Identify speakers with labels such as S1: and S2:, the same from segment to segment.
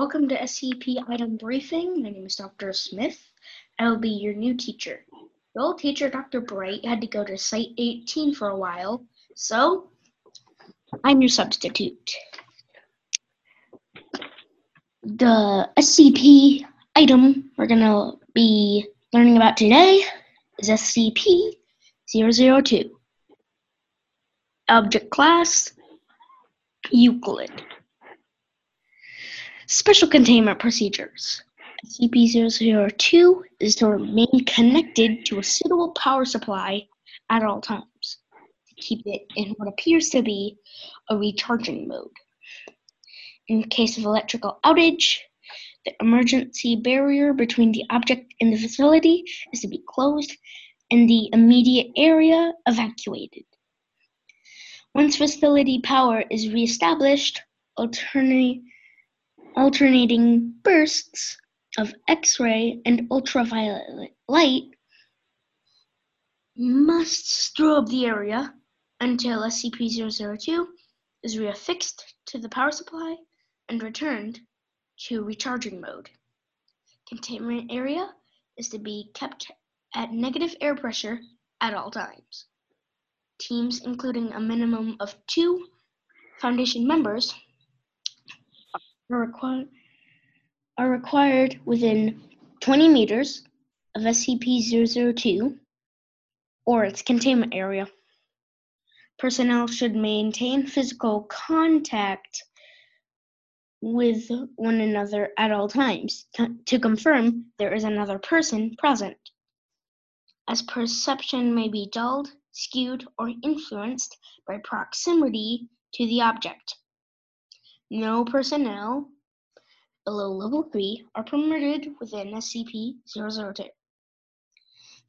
S1: Welcome to SCP Item Briefing. My name is Dr. Smith. I will be your new teacher. Your old teacher, Dr. Bright, had to go to Site 18 for a while, so I'm your substitute. The SCP item we're going to be learning about today is SCP 002. Object Class Euclid. Special Containment Procedures. SCP-002 is to remain connected to a suitable power supply at all times to keep it in what appears to be a recharging mode. In case of electrical outage, the emergency barrier between the object and the facility is to be closed and the immediate area evacuated. Once facility power is reestablished, alternate alternating bursts of X-ray and ultraviolet light must strobe the area until SCP-002 is reaffixed to the power supply and returned to recharging mode. Containment area is to be kept at negative air pressure at all times. Teams including a minimum of two Foundation members are required are required within 20 meters of SCP-002 or its containment area. Personnel should maintain physical contact with one another at all times to confirm there is another person present, as perception may be dulled, skewed, or influenced by proximity to the object. No personnel below Level 3 are permitted within SCP-002.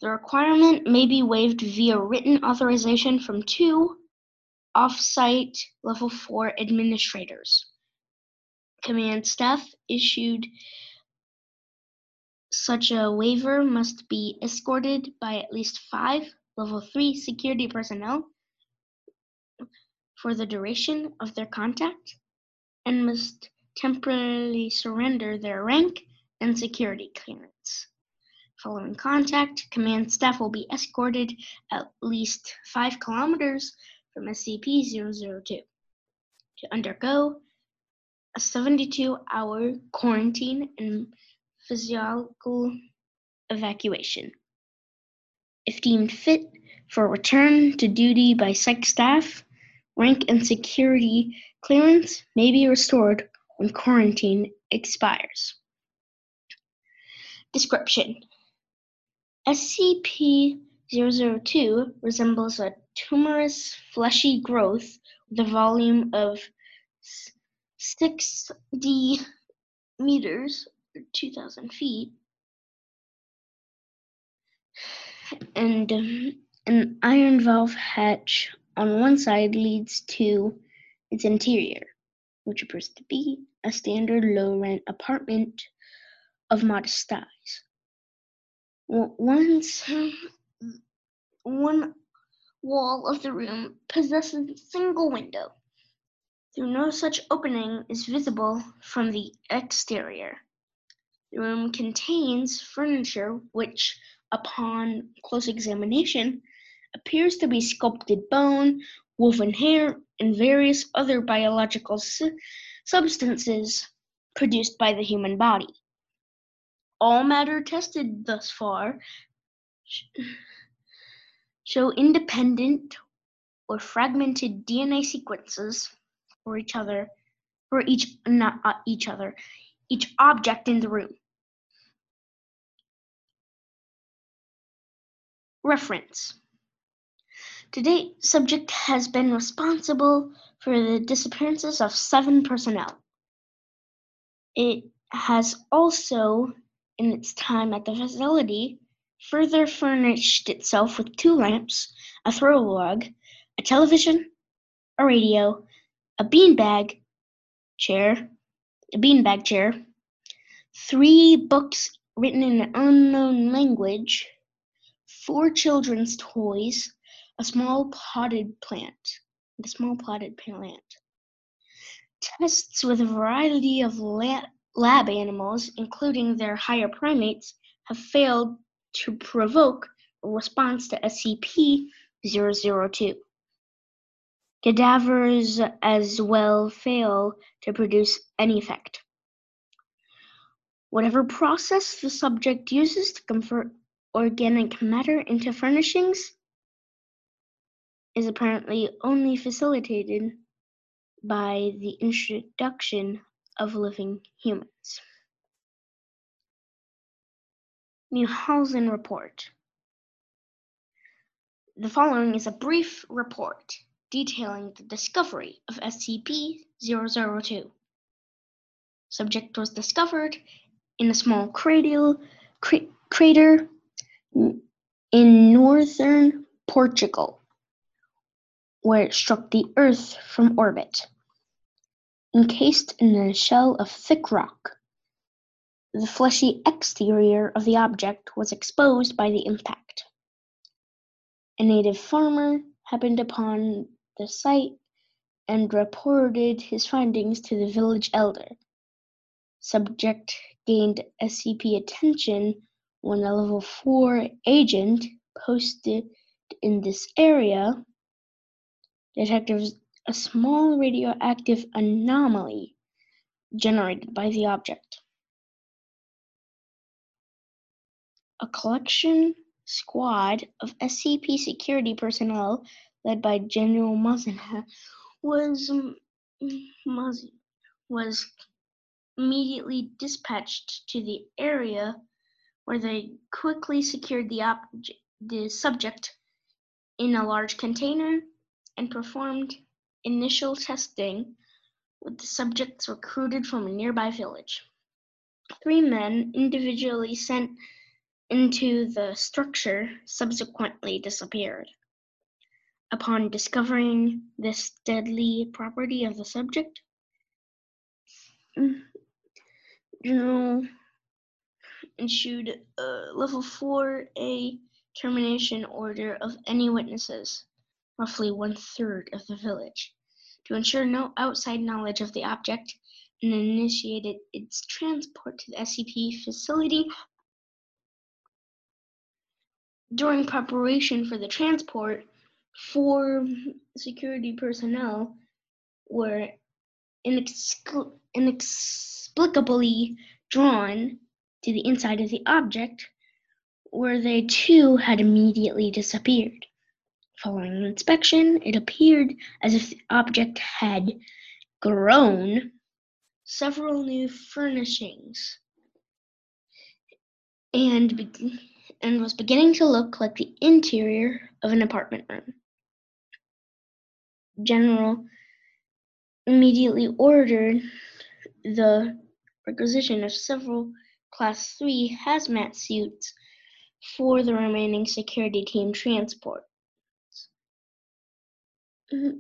S1: The requirement may be waived via written authorization from two off-site Level 4 administrators. Command staff issued such a waiver must be escorted by at least five Level 3 security personnel for the duration of their contact and must temporarily surrender their rank and security clearance. Following contact, command staff will be escorted at least 5 kilometers from SCP-002 to undergo a 72-hour quarantine and physiological evacuation. If deemed fit for return to duty by psych staff, rank and security clearance may be restored when quarantine expires. Description SCP-002 resembles a tumorous fleshy growth with a volume of 60 meters or 2,000 feet and um, an iron valve hatch on one side leads to its interior, which appears to be a standard low-rent apartment of modest size. Once one wall of the room possesses a single window, though no such opening is visible from the exterior. The room contains furniture which, upon close examination, appears to be sculpted bone, woven hair, and various other biological su- substances produced by the human body. All matter tested thus far show independent or fragmented DNA sequences for each other, for each not uh, each other, each object in the room. Reference. To date, subject has been responsible for the disappearances of seven personnel. It has also, in its time at the facility, further furnished itself with two lamps, a throw log, a television, a radio, a beanbag chair, a beanbag chair, three books written in an unknown language, four children's toys, a small potted plant, a small potted plant. Tests with a variety of la- lab animals, including their higher primates, have failed to provoke a response to SCP-002. Cadavers as well fail to produce any effect. Whatever process the subject uses to convert organic matter into furnishings is apparently only facilitated by the introduction of living humans. Mulhausen Report The following is a brief report detailing the discovery of SCP-002. Subject was discovered in a small crater in northern Portugal, where it struck the Earth from orbit. Encased in a shell of thick rock, the fleshy exterior of the object was exposed by the impact. A native farmer happened upon the site and reported his findings to the village elder. Subject gained SCP attention when a Level 4 agent posted in this area detected a small radioactive anomaly generated by the object. A collection squad of SCP security personnel led by General Mazina was mm, was immediately dispatched to the area where they quickly secured the, object, the subject in a large container and performed initial testing with the subjects recruited from a nearby village. Three men individually sent into the structure subsequently disappeared. Upon discovering this deadly property of the subject, General issued a level 4A termination order of any witnesses, roughly one third of the village, to ensure no outside knowledge of the object and initiated its transport to the SCP facility during preparation for the transport, four security personnel were inexplicably drawn to the inside of the object, where they too had immediately disappeared. Following inspection, it appeared as if the object had grown several new furnishings and and was beginning to look like the interior of an apartment room. General immediately ordered the requisition of several Class 3 hazmat suits for the remaining security team transport. Mm-hmm.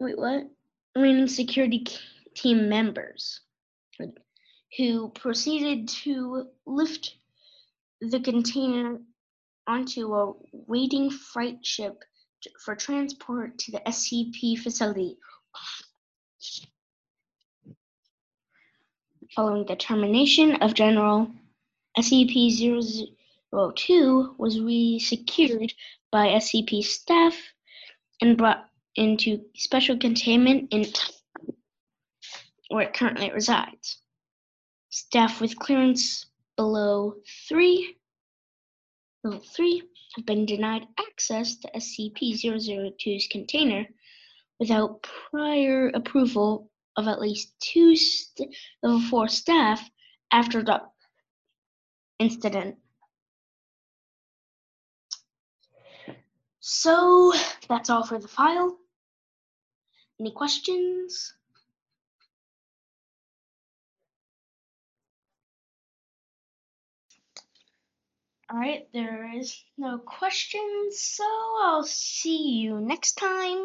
S1: Wait, what? Remaining security team members who proceeded to lift the container onto a waiting freight ship for transport to the SCP facility. Following the termination of General SCP-002 was re-secured by SCP staff and brought into special containment in where it currently resides. Staff with clearance below three, level three, have been denied access to SCP-002's container without prior approval of at least two level four staff after the incident. So that's all for the file. Any questions? Alright, there is no questions, so I'll see you next time.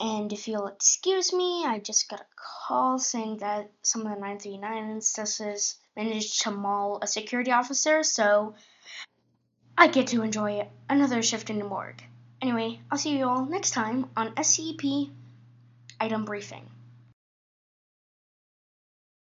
S1: And if you'll excuse me, I just got a call saying that some of the 939 instances managed to maul a security officer, so I get to enjoy another shift in the morgue. Anyway, I'll see you all next time on SCP Item Briefing.